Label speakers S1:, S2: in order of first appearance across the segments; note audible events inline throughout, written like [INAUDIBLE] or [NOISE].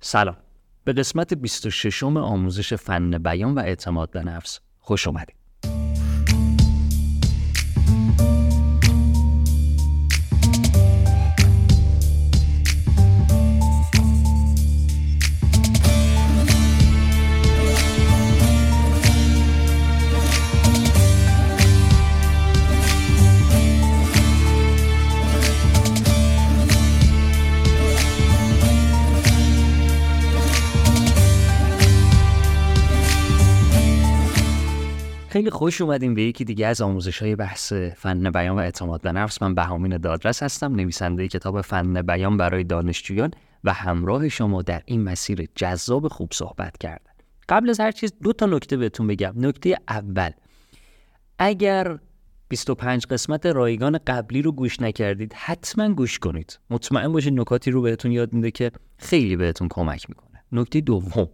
S1: سلام. به قسمت 26 آموزش فن بیان و اعتماد به نفس خوش اومدید. خیلی خوش اومدیم به یکی دیگه از آموزش های بحث فن بیان و اعتماد به نفس. من بهامین دادرس هستم نویسنده کتاب فن بیان برای دانشجویان و همراه شما در این مسیر جذاب خوب صحبت کردن قبل از هر چیز دو تا نکته بهتون بگم. نکته اول اگر 25 قسمت رایگان قبلی رو گوش نکردید حتما گوش کنید. مطمئن باشید نکاتی رو بهتون یاد میده که خیلی بهتون کمک می‌کنه. نکته دوم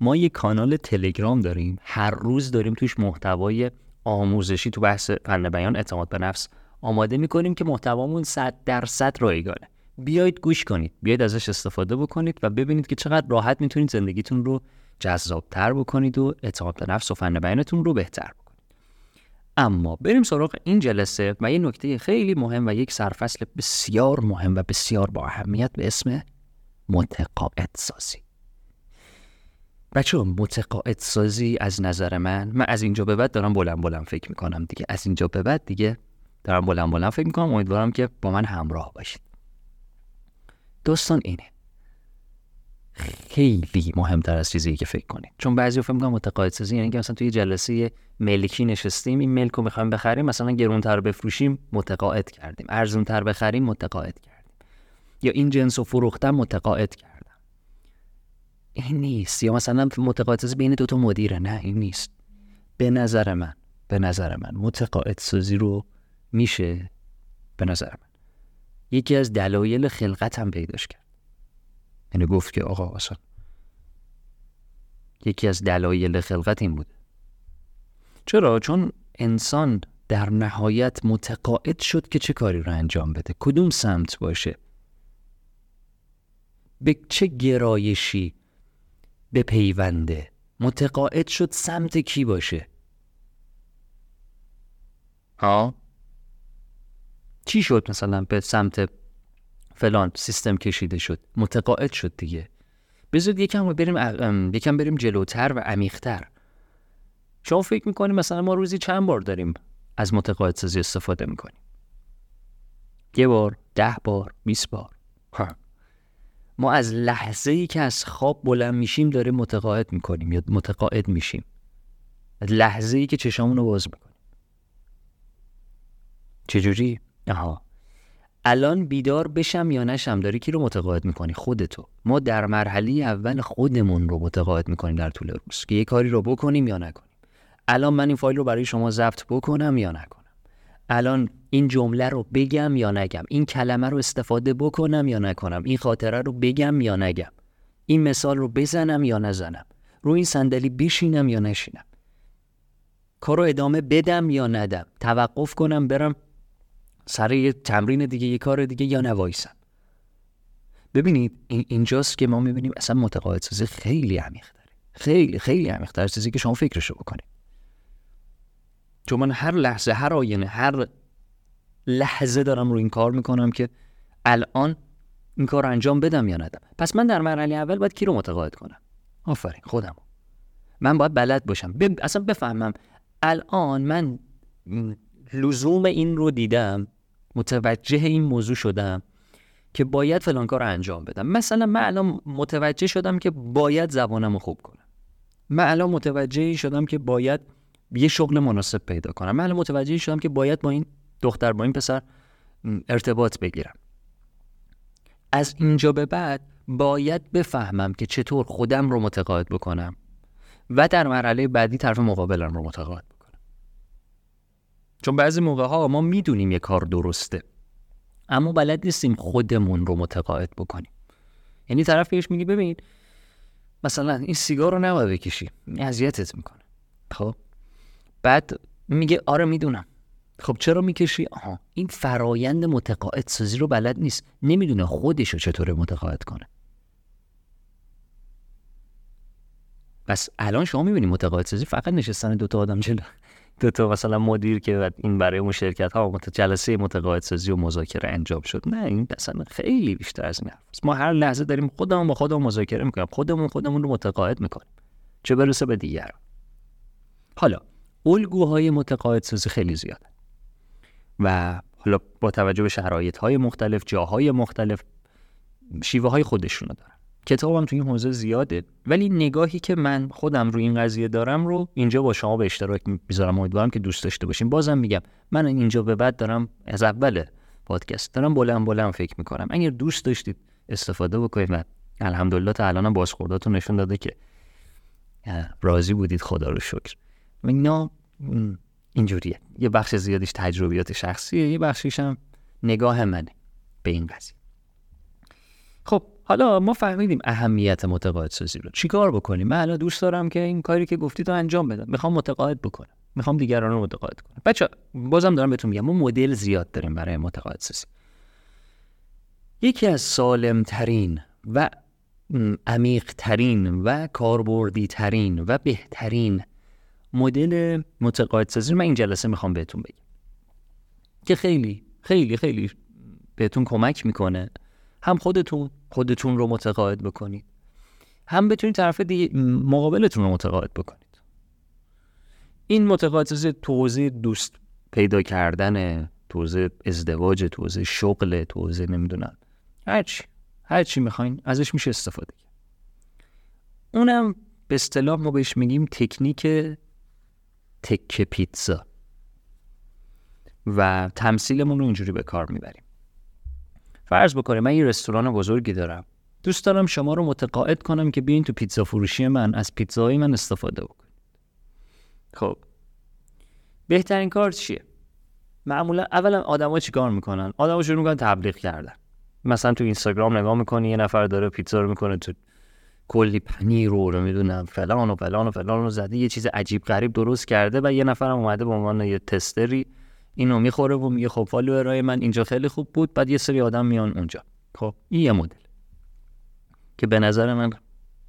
S1: ما یه کانال تلگرام داریم. هر روز داریم توش محتوای آموزشی تو بحث فن بیان اعتماد به نفس آماده می‌کنیم که محتوامون 100 درصد رایگانه. بیایید گوش کنید بیایید ازش استفاده بکنید و ببینید که چقدر راحت می‌تونید زندگیتون رو جذابتر بکنید و اعتماد به نفس و فن بیانتون رو بهتر بکنید. اما بریم سراغ این جلسه و یه نکته خیلی مهم و یک سرفصل بسیار مهم و بسیار با اهمیت به اسم متقاعد سازی. بچه متقاعد سازی از نظر من من از اینجا به بعد دارم بلند بلند فکر می‌کنم دیگه. از اینجا به بعد دیگه دارم بلند بلند فکر می‌کنم. امیدوارم که با من همراه باشید. دوستان اینه. خیلی مهمتر از چیزی که فکر کنید. چون بعضی فکر می‌کنم متقاعد سازی یعنی که مثلا توی جلسه ملکی نشستیم این ملک رو می‌خوایم بخریم مثلا گرونتر بفروشیم متقاعد کردیم. ارزونتر بخریم متقاعد کردیم. یا این جنس رو فروختم متقاعد کردیم. این نیست. یا مثلا متقاعد بین دو تا مدیره. نه این نیست. به نظر من به نظر من متقاعد سازی رو میشه به نظر من. یکی از دلایل خلقت هم پیداش کرد. یعنی گفت که آقا اصلا یکی از دلایل خلقت این بود چرا؟ چون انسان در نهایت متقاعد شد که چه کاری رو انجام بده؟ کدوم سمت باشه؟ به چه گرایشی؟ به پیونده متقاعد شد سمت کی باشه؟ ها؟ چی شد مثلا به سمت فلان سیستم کشیده شد؟ متقاعد شد دیگه. بذارید یکم بریم یکم بریم جلوتر و عمیقتر. شما فکر می‌کنیم مثلا ما روزی چند بار داریم از متقاعد سازی استفاده می‌کنیم؟ یه بار ده بار 20 بار. ها ما از لحظه ای که از خواب بلند میشیم داره متقاعد می‌کنیم یا متقاعد میشیم. از لحظه ای که چشامون رو باز می‌کنیم. چجوری؟ آها. الان بیدار بشم یا نشم؟ داری کی رو متقاعد می‌کنی؟ خودتو. ما در مرحله اول خودمون رو متقاعد می‌کنیم در طول روز که یه کاری رو بکنیم یا نکنیم. الان من این فایل رو برای شما ضبط بکنم یا نکنم. الان این جمله رو بگم یا نگم؟ این کلمه رو استفاده بکنم یا نکنم؟ این خاطره رو بگم یا نگم؟ این مثال رو بزنم یا نزنم؟ رو این صندلی بشینم یا نشینم؟ کار رو ادامه بدم یا ندم؟ توقف کنم برم سر یه تمرین دیگه یه کار دیگه یا نوایسم؟ ببینید اینجاست که ما می‌بینیم اصلا متقاعد سازی خیلی عمیق داره. خیلی خیلی عمیق از چیزی که شما فکرشو بکنید. چون من هر لحظه هر آینه هر لحظه دارم رو این کار می‌کنم که الان این کار انجام بدم یا ندم. پس من در مرحله اول باید کی رو متقاعد کنم؟ آفرین خودم من باید بلد باشم. ب... اصلا بفهمم الان من لزوم این رو دیدم متوجه این موضوع شدم که باید فلان کار رو انجام بدم. مثلا من الان متوجه شدم که باید زبانم رو خوب کنم. من الان متوجه شدم که باید یه شغل مناسب پیدا کنم. من متوجه شدم که باید با این دختر با این پسر ارتباط بگیرم. از اینجا به بعد باید بفهمم که چطور خودم رو متقاعد بکنم و در مرحله بعدی طرف مقابلم رو متقاعد بکنم. چون بعضی موقع ها ما می‌دونیم یه کار درسته اما بلد نیستیم خودمون رو متقاعد بکنیم. یعنی طرف بهش میگه ببین مثلا این سیگار رو نباید بکشی اذیتت می‌کنه. خب؟ بعد میگه آره می‌دونم. خب چرا می‌کشی؟ آها. این فرایند متقاعد سازی رو بلد نیست. نمی‌دونه خودش رو چطور متقاعد کنه. پس الان شما می‌بینید متقاعد سازی فقط نشستن دو تا آدم جلو. دو تا مثلا مدیر که این برای اون شرکت ها جلسه متقاعد سازی و مذاکره انجام شد. نه این اصلا خیلی بیشتر از این ما هر لحظه داریم خودمون با خودمون مذاکره می‌کنیم. خودمون خودمون رو متقاعد می‌کنیم. چه برسه به دیگر حالا الگوهای متقاعد سازی خیلی زیاده. و حالا با توجه به شرایط های مختلف جاهای مختلف شیوه های خودشونو دارن. کتابم تو این حوزه زیاده ولی نگاهی که من خودم رو این قضیه دارم رو اینجا با شما به اشتراک می‌ذارم امیدوارم که دوست داشته باشیم بازم میگم من اینجا به بعد دارم از اول پادکست دارم بلند بلند فکر می‌کنم. اگر دوست داشتید استفاده بکنید و الحمدلله تا الانم بازخورداتون نشون داده که راضی بودید. خدا رو شکر. اینا اینجوریه. یه بخش زیادیش تجربیات شخصیه یه بخشیش هم نگاه منه به این قضیه. خب حالا ما فهمیدیم اهمیت متقاعد سازی رو. چیکار بکنیم؟ من الان دوست دارم که این کاری که گفتید رو انجام بدم. می‌خوام متقاعد بکنم. می‌خوام دیگران رو متقاعد کنم. بچه بازم دارم بهتون میگم ما مدل زیاد داریم برای متقاعد سازی یکی از سالم ترین و عمیق ترین و کاربردی ترین و بهترین مدل متقاعد سازی من این جلسه می‌خوام بهتون بگم. که خیلی خیلی خیلی بهتون کمک می‌کنه. هم خودتون خودتون رو متقاعد بکنید. هم بتونید طرف دیگه مقابلتون رو متقاعد بکنید. این متقاعد سازی توضیح دوست پیدا کردن توضیح ازدواج توضیح شغل توضیح نمی‌دونم. هرچی هرچی می‌خواین ازش میشه استفاده اونم به اصطلاح ما بهش میگیم تکنیک تکه پیتزا. و تمثیلمون رو اینجوری به کار می‌بریم. فرض بکنیم من یه رستوران بزرگی دارم. دوست دارم شما رو متقاعد کنم که بیاین تو پیتزا فروشی من از پیتزاهای من استفاده بکنید. خب. بهترین کار چیه؟ معمولا اولا آدما چیکار می‌کنن؟ آدما شروع می‌کنن تبلیغ کردن. مثلا تو اینستاگرام نگاه می‌کنی یه نفر داره پیتزا رو می‌کنه تو کلی پنیر رو رو می‌دونم فلان و فلان و فلان رو زده. یه چیز عجیب غریب درست کرده و یه نفرم اومده به عنوان یه تستری اینو می‌خوره و میگه خب فالوورای من اینجا خیلی خوب بود. بعد یه سری آدم میان اونجا. خب این یه مدل که به نظر من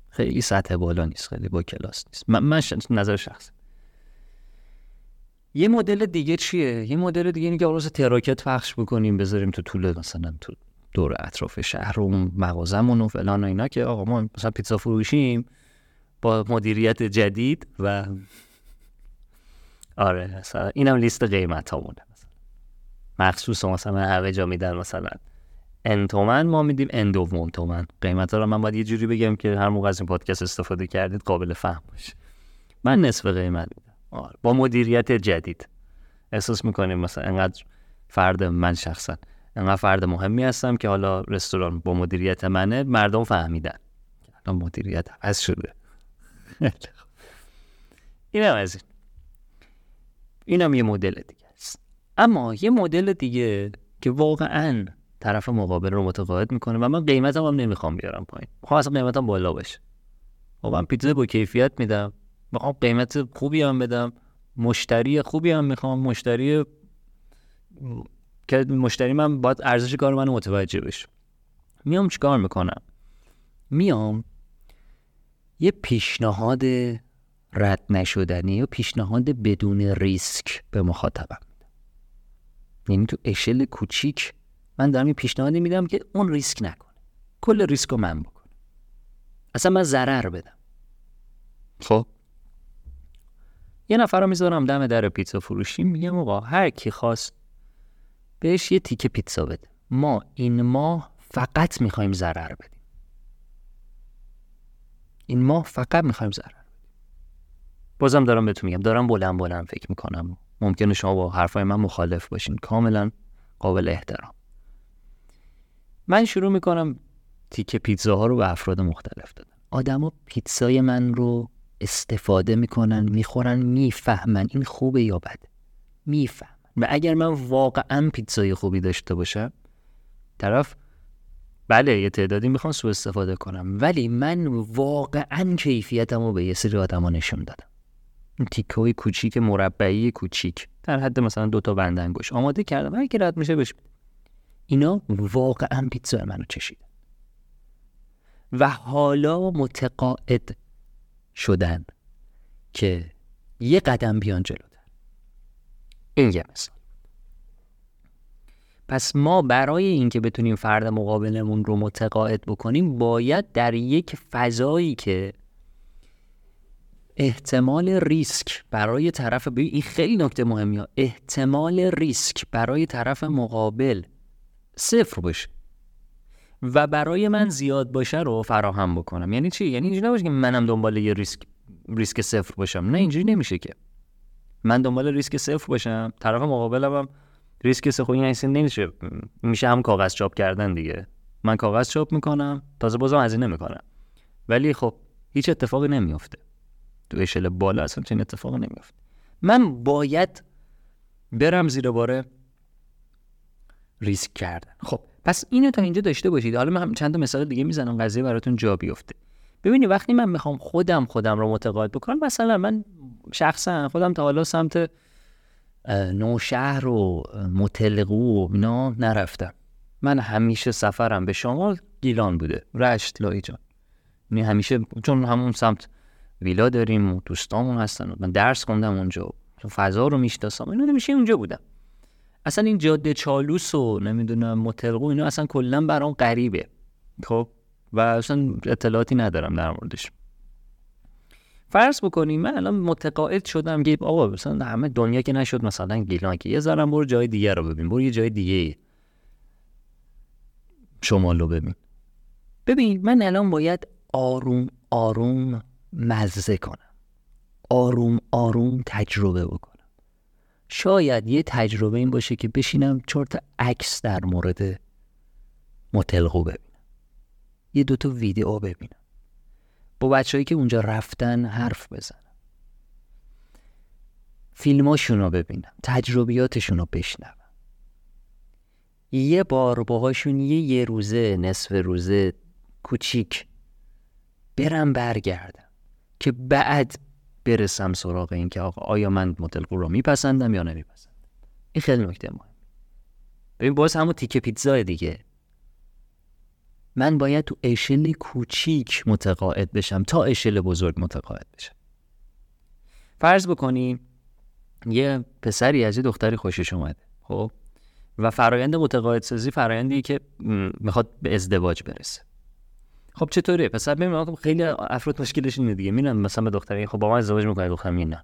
S1: خیلی سطح بالا نیست خیلی با کلاس نیست. من, من نظر شخص یه مدل دیگه چیه؟ یه مدل دیگه اینه که تراکت پخش بکنیم بذاریم تو طول مثلا تو دور اطراف شهر و مغازمون و فلان و اینا که آقا ما مثلا پیتزا فروشیم با مدیریت جدید و آره مثلا اینم لیست قیمت ها مونه مثلا مخصوص مثلا همه جا میدن مثلا ان تومن ما میدیم ان تومن. قیمت ها رو من باید یه جوری بگم که هر موقع از این پادکست استفاده کردید قابل فهم باشه. من نصف قیمت میدم. آره. با مدیریت جدید. احساس می‌کنیم مثلا انقدر فرد من شخصا. انقدر فرد مهمی هستم که حالا رستوران با مدیریت منه مردم فهمیدن. الان مدیریت از شده. اینم از این. اینم یه مدل دیگه است. اما یه مدل دیگه که واقعا طرف مقابل رو متقاعد می‌کنه و من قیمتم هم نمی‌خوام بیارم پایین. می‌خوام اصلا قیمتم بالا باشه خب من پیتزا با کیفیت میدم. می‌خوام قیمت خوبی هم بدم. مشتری خوبی هم می‌خوام. مشتری که مشتری من باید ارزش کار من متوجه بشه. میام چیکار می‌کنم؟ میام یه پیشنهاد رد نشدنی یا پیشنهاد بدون ریسک به مخاطبم. یعنی تو اشل کوچیک من دارم یه پیشنهادی میدم که اون ریسک نکنه. کل ریسک رو من بکنه اصلا من ضرر بدم. خب. یه نفر رو می‌ذارم دم در پیتزا فروشی. میگم آقا هر کی خواست بهش یه تیکه پیتزا بده. ما این ماه فقط می‌خوایم ضرر بدیم. این ماه فقط می‌خوایم ضرر بدیم. بازم دارم بهتون میگم دارم بلند بلند فکر می‌کنم. ممکنه شما با حرفای من مخالف باشین. کاملا قابل احترام. من شروع می‌کنم تیکه پیتزاها رو به افراد مختلف دادن. آدما پیتزای من رو استفاده می‌کنن می‌خورن می‌فهمن این خوبه یا بده. میفهم و اگر من واقعا پیتزای خوبی داشته باشم طرف بله یه تعدادی می‌خوام سو استفاده کنم ولی من واقعا کیفیتم رو به یه سری آدم نشون دادم. تیکه های کوچیک مربعی کوچیک در حد مثلا دو تا بندنگوش. آماده کردم هر کی رد میشه بش اینا واقعا پیتزا منو چشید و حالا متقاعد شدن که یه قدم بیان جلوتر این یه مثال پس ما برای اینکه بتونیم فرد مقابلمون رو متقاعد بکنیم باید در یک فضایی که احتمال ریسک برای طرف بی این خیلی نکته مهمیه احتمال ریسک برای طرف مقابل صفر باشه. و برای من زیاد باشه رو فراهم بکنم. یعنی چی؟ یعنی اینجوری نباشه که منم دنبال یه ریسک ریسک صفر باشم. نه اینجوری نمیشه که. من دنبال ریسک صفر باشم. طرف مقابلم هم ریسک صفر. این نمیشه. میشه هم کاغذ چاپ کردن دیگه. من کاغذ چاپ می‌کنم تازه بازم هزینه می‌کنم. ولی خب هیچ اتفاقی نمیافته. تو اشل بالا اصلا چنین اتفاقی نمیافته. من باید برم زیر باره ریسک کردن. خب پس اینو تا اینجا داشته باشید. حالا من چند تا مثال دیگه می‌زنم قضیه براتون جا بیفته. ببینید وقتی من می‌خوام خودم خودم رو متقاعد بکنم مثلا من شخصا خودم تا حالا سمت نوشهر و متلقو و اینا نرفتم. من همیشه سفرم به شمال گیلان بوده. رشت لایجان یعنی همیشه چون همون سمت ویلا داریم و دوستامون هستن من درس خوندم اونجا چون فضا رو می‌شناسم. اینا نمیشه اونجا بودم. اصلا این جاده چالوس و نمی‌دونم متلقو اینا اصلا کلا برام غریبه. خب؟ و اصلا اطلاعاتی ندارم در موردش. فرض بکنیم من الان متقاعد شدم که آقا مثلا همه دنیا که نشد مثلا گیلان که یه ذره برو جای دیگه رو ببین برو یه جای دیگه شمال رو ببین. ببین من الان باید آروم آروم مزه کنم. آروم آروم تجربه بکنم. شاید یه تجربه این باشه که بشینم چهار تا عکس در مورد متلقو ببینم. یه دوتا ویدیو ببینم. با بچههایی که اونجا رفتن حرف بزنم فیلماشون رو ببینم تجربیاتشون رو بشنوم یه بار باهاشون یه یه روزه نصف روزه کوچیک برم برگردم که بعد برسم سراغ این که آقا آیا من متلقو رو میپسندم یا نمیپسندم؟ این خیلی نکته مهم ببین باز همون تیکه پیتزا دیگه. من باید تو اشل کوچیک متقاعد بشم تا اشل بزرگ متقاعد بشم. فرض بکنیم یه پسری از یه دختری خوشش اومده خب؟ و فرایند متقاعد سازی فرایندی که می‌خواد به ازدواج برسه. خب چطوره پسر ببین خیلی افراد مشکلش اینه دیگه. میرن مثلا به دختری خب با من ازدواج می‌کنه دختر نه.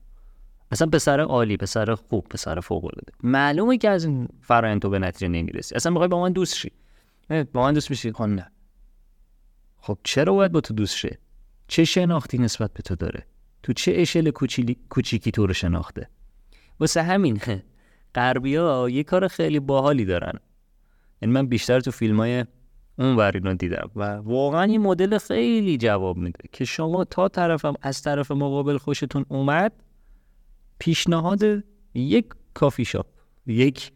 S1: اصلا پسر عالی پسر خوب پسر فوق العاده معلومه که از این فرایند تو به نتیجه نمی‌رسی. اصلا می‌خوای با من دوست شی. با من دوست میشی؟ خب نه. خب چرا باید با تو دوست شه؟ چه شناختی نسبت به تو داره؟ تو چه اشل کوچیکی تو رو شناخته؟ واسه همین [LAUGHS] غربی ها یه کار خیلی باحالی دارن. یعنی من بیشتر تو فیلم های اون رو دیدم و واقعا این مدل خیلی جواب میده که شما تا طرفم از طرف مقابل خوشتون اومد پیشنهاد یک کافی شاپ یک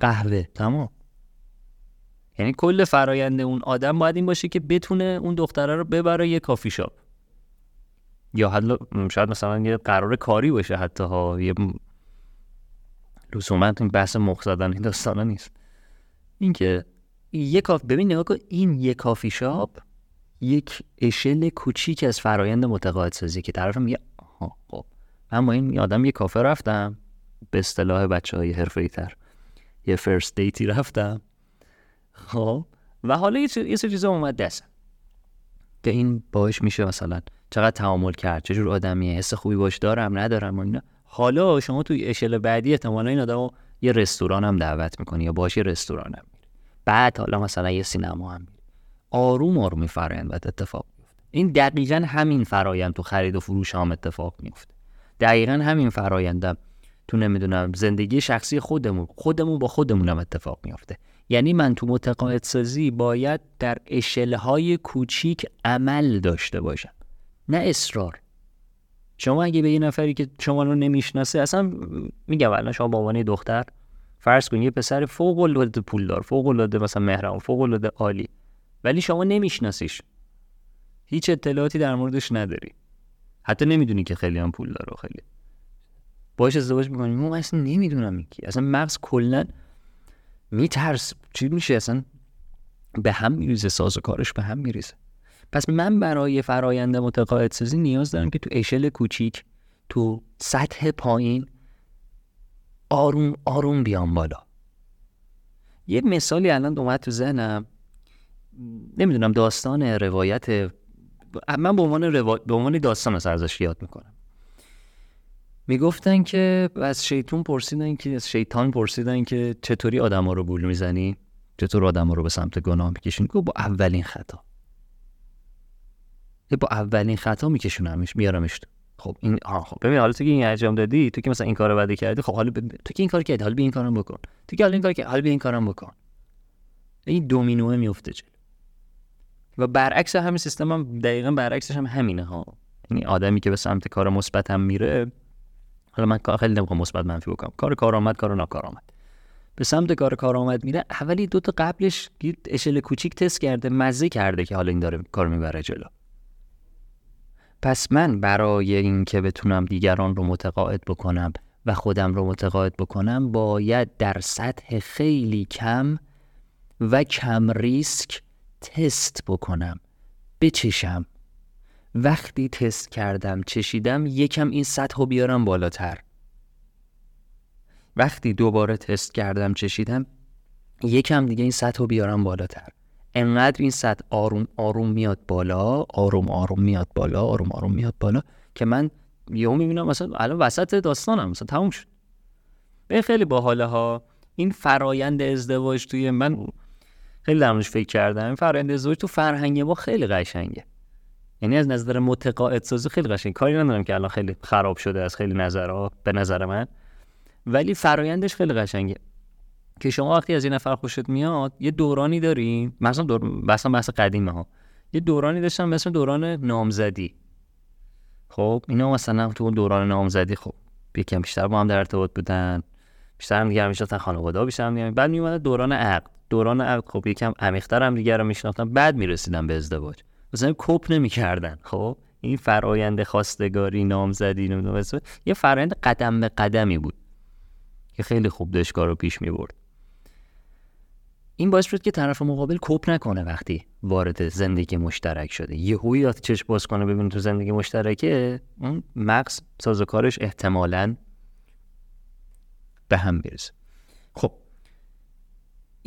S1: قهوه. تمام. یعنی کل فرایند اون آدم باید این باشه که بتونه اون دختره رو ببره یه کافی شاپ. یا حالا شاید مثلا یه قرار کاری باشه حتی ها یه لزوما این بحث مخ این داستانا نیست. اینکه یه کاف ببین نگاه کن این یه کافی شاپ یک اشل کوچیک از فرایند متقاعد سازی که طرف میگه آها خب من با این آدم یه کافه رفتم به اصطلاح بچه های حرفه تر یه فرست دیتی رفتم. خب و حالا یه سری چیزا اومد دست. که این باش میشه مثلا چقدر تعامل کرد چجور آدمیه حس خوبی باش دارم ندارم و اینا. حالا شما توی اشل بعدی احتمالا این آدمو یه رستوران هم دعوت می‌کنی یا باش یه رستوران هم بعد حالا مثلا یه سینما هم آروم آروم فرایند باید اتفاق میفته این دقیقا همین فرایند تو خرید و فروش هم اتفاق میفته دقیقا همین فرایندم تو نمی‌دونم زندگی شخصی خودمون خودمون با خودمون هم اتفاق میفته یعنی من تو متقاعد سازی باید در اشلهای کوچیک عمل داشته باشم نه اصرار. شما اگه به یه نفری که شما رو نمی‌شناسه اصلا میگم الان شما با عنوان دختر فرض کن یه پسر فوق العاده پولدار فوق العاده مثلا مهربان فوق العاده عالی ولی شما نمیشناسیش. هیچ اطلاعاتی در موردش نداری. حتی نمی‌دونی که خیلی هم پول داره خیلی. باش ازدواج می‌کنی. من اصلا نمی‌دونم کی. اصلا مغز کلا میترس چی میشه اصلا؟ به هم میریزه ساز و کارش به هم میریزه. پس من برای فرایند متقاعد سازی نیاز دارم که تو اشل کوچیک تو سطح پایین آروم آروم بیام بالا. یه مثالی الان اومد تو ذهنم. نمی‌دونم داستان روایت. من به عنوان, روا... به عنوان داستان از ازش یاد می‌کنم. می‌گفتن که از شیطان پرسیدن که از شیطان پرسیدن که چطوری آدم ها رو بول می‌زنی؟ چطور آدم ها رو به سمت گناه می‌کشین که با اولین خطا. با اولین خطا میکشونمش میارمش خب این آه خب ببین حالا تو که این انجام دادی تو که مثلا این کارو بده کردی خب حالا تو که این کار کردی حالا بیا این کارم بکن. تو که حالا این کار کردی حالا بیا این کارم بکن. این دومینوه میفته جلو. و برعکس همین سیستم هم دقیقا برعکسش هم همینه ها. یعنی آدمی که به سمت کار مثبت هم میره حالا من خیلی نمی‌خوام مثبت منفی بکنم. کار کارآمد کار ناکارآمد. به سمت کار کارآمد میره. اولی دو تا قبلش اشل کوچیک تست کرده مزه کرده که حالا این داره کار می‌بره جلو. پس من برای اینکه بتونم دیگران رو متقاعد بکنم و خودم رو متقاعد بکنم باید در سطح خیلی کم و کم ریسک تست بکنم. بچشم. وقتی تست کردم چشیدم یکم این سطح بیارم بالاتر. وقتی دوباره تست کردم چشیدم یکم دیگه این سطح بیارم بالاتر. انقدر این سطح آروم آروم میاد بالا آروم آروم میاد بالا آروم آروم میاد بالا که من یهو می‌بینم مثلا الان وسط داستانم مثلا تموم شد. به خیلی باحاله ها این فرایند ازدواج توی من خیلی درمونش فکر کردم. این فرایند ازدواج تو فرهنگ ما خیلی قشنگه. یعنی از نظر متقاعد سازی خیلی قشنگ. کاری ندارم که الان خیلی خراب شده از خیلی نظرها به نظر من. ولی فرایندش خیلی قشنگه. که شما وقتی از این نفر خوشت میاد یه دورانی داریم مثلا دور مثلا بحث قدیمه ها. یه دورانی داشتم مثل دوران نامزدی. خب اینا مثلا تو دوران نامزدی خب یکم بیشتر با هم در ارتباط بودن. بیشتر هم دیگه میشناختن خانواده بیشتر هم دیگه بعد میومد دوران عقد. دوران عقد خب یکم عمیق‌تر هم دیگه رو میشناختن. بعد می‌رسیدن به ازدواج. مثلا کپ نمی‌کردن. خب این فرایند خواستگاری نامزدی نمی‌دونم یه فرایند قدم به قدمی بود که خیلی خوب داشت رو پیش می برد این باعث شد که طرف مقابل کپ نکنه وقتی وارد زندگی مشترک شده. یه هویات چشم باز کنه ببینه تو زندگی مشترکه اون مغز سازوکارش احتمالا به هم می‌رسه خب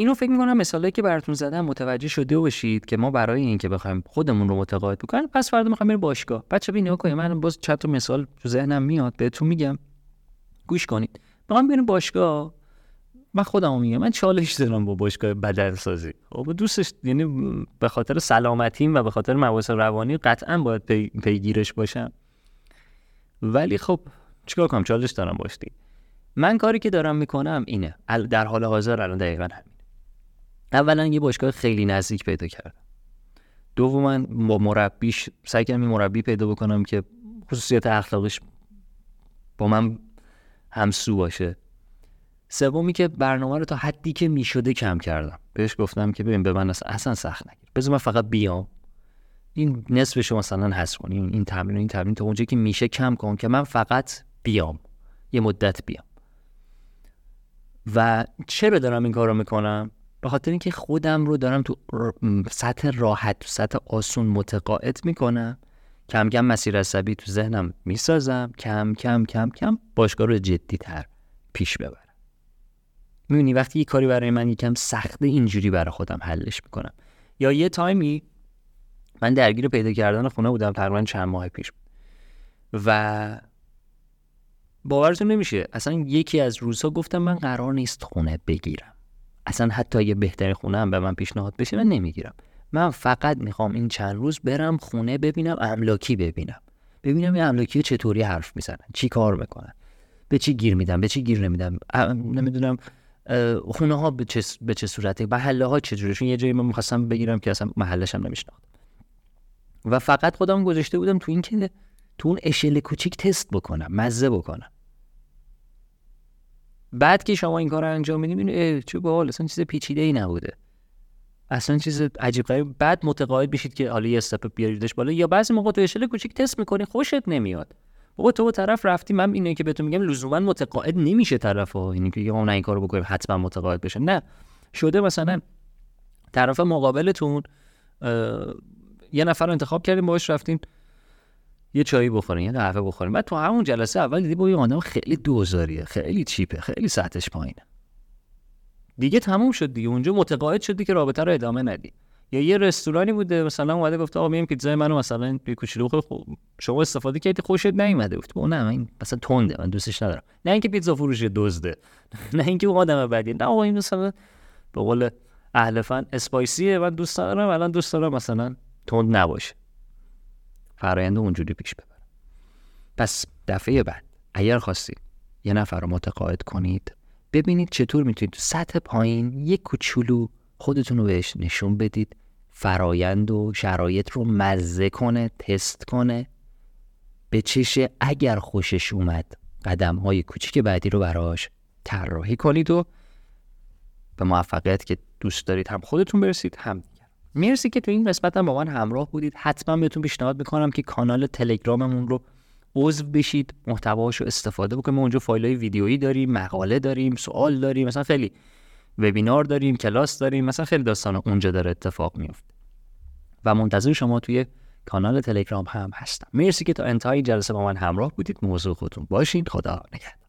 S1: اینو فکر می‌کنم مثالی که براتون زدم متوجه شده باشید که ما برای اینکه بخوایم خودمون رو متقاعد بکنیم پس فردا می‌خوایم بریم باشگاه. بچه ببین نگاه من باز چند تا مثال تو ذهنم میاد بهتون میگم. گوش کنید. می‌خوام بریم باشگاه. من خودم میگم من چالش دارم با باشگاه بدل سازی خب دوستش یعنی به خاطر سلامتیم و به خاطر مباحث روانی قطعا باید پی، پیگیرش باشم. ولی خب چیکار کنم؟ چالش دارم باشتی من کاری که دارم می‌کنم اینه. در حال حاضر الان دقیقا همین. اولا یه باشگاه خیلی نزدیک پیدا کردم. دوما با مربیش سعی کردم مربی پیدا بکنم که خصوصیت اخلاقش با من همسو باشه. سومی که برنامه رو تا حدی که می‌شده کم کردم. بهش گفتم که ببین به من اصلا سخت نگیر. بذار من فقط بیام. این نصفش مثلا حذف کنیم این تمرین این تمرین تا اونجا که میشه کم کن که من فقط بیام. یه مدت بیام. و چرا دارم این کار رو می‌کنم؟ به خاطر اینکه خودم رو دارم تو سطح راحت تو سطح آسون متقاعد می‌کنم. کم کم مسیر عصبی تو ذهنم می‌سازم. کم کم کم کم باشگاه رو جدی تر پیش ببرم. می‌بینی وقتی یه کاری برای من یکم سخته اینجوری برای خودم حلش می‌کنم. یا یه تایمی من درگیر پیدا کردن خونه بودم تقریبا چند ماه پیش و باورتون نمیشه اصلا یکی از روزها گفتم من قرار نیست خونه بگیرم. اصلا حتی یه بهترین خونه هم به من پیشنهاد بشه من نمی‌گیرم. من فقط می‌خوام این چند روز برم خونه ببینم املاکی ببینم. ببینم این املاکی چطوری حرف می‌زنن چی کار می‌کنن. به چی گیر میدم به چی گیر نمیدم نمی‌دونم خونه ها به چه, به چه صورته محله ها چجوریشون یه جایی من می‌خواستم بگیرم که اصلا محلش هم نمیشناختم و فقط خودم گذاشته بودم تو این که تو اون اشل کوچیک تست بکنم مزه بکنم. بعد که شما این کار رو انجام میدین می‌بینید چه باحال اصلا چیز پیچیده ای نبوده. اصلا چیز عجیب غریب. بعد متقاعد بشید که حالا یه استپ بیاریدش بالا. یا بعضی موقع تو اشل کوچیک تست می‌کنی خوشت نمیاد. بابا تو طرف رفتی من اینه که بهتون میگم لزوما متقاعد نمیشه طرف ها اینی که نه این کارو بکنیم حتما متقاعد بشه نه. شده مثلا طرف مقابلتون یه نفر رو انتخاب کردیم باش رفتین. یه چایی بخورین یه قهوه بخورین بعد تو همون جلسه اول دیدی با این آدم خیلی دوزاریه خیلی چیپه خیلی سطحش پایینه. دیگه تموم شد دیگه. اونجا متقاعد شدی که رابطه رو ادامه ندی. یا یه رستورانی بوده مثلا اومده گفته آقا میام پیتزای منو مثلا یه کوچولو بخور. شما استفاده کردی خوشت نیومده. گفت نه من مثلا تنده من دوستش ندارم. نه اینکه پیتزا فروشی دزده. [LAUGHS] نه اینکه اون آدم بدی. نه آقا این مثلا به قول اهل فن اسپایسیه من دوست دارم الان دوست دارم مثلا تند نباشه. فرایند اونجوری پیش ببرم. پس دفعه بعد اگر خواستید یه نفر رو متقاعد کنید ببینید چطور می‌تونید سطح پایین یک کوچولو خودتون رو بهش نشون بدید فرایند و شرایط رو مزه کنه تست کنه. به چشه اگر خوشش اومد قدم های کوچیک بعدی رو براش طراحی کنید و به موفقیت که دوست دارید هم خودتون برسید هم مرسی که تو این قسمت هم با من همراه بودید. حتما بهتون پیشنهاد می‌کنم که کانال تلگراممون رو عضو بشید محتواش رو استفاده بکنیم اونجا فایل های ویدیویی داریم مقاله داریم سوال داریم مثلا خیلی وبینار داریم کلاس داریم مثلا خیلی داستان اونجا داره اتفاق میفته و منتظر شما توی کانال تلگرام هم هستم. مرسی که تا انتهای جلسه با من همراه بودید. موضوع خودتون باشین. خدا نگهدار.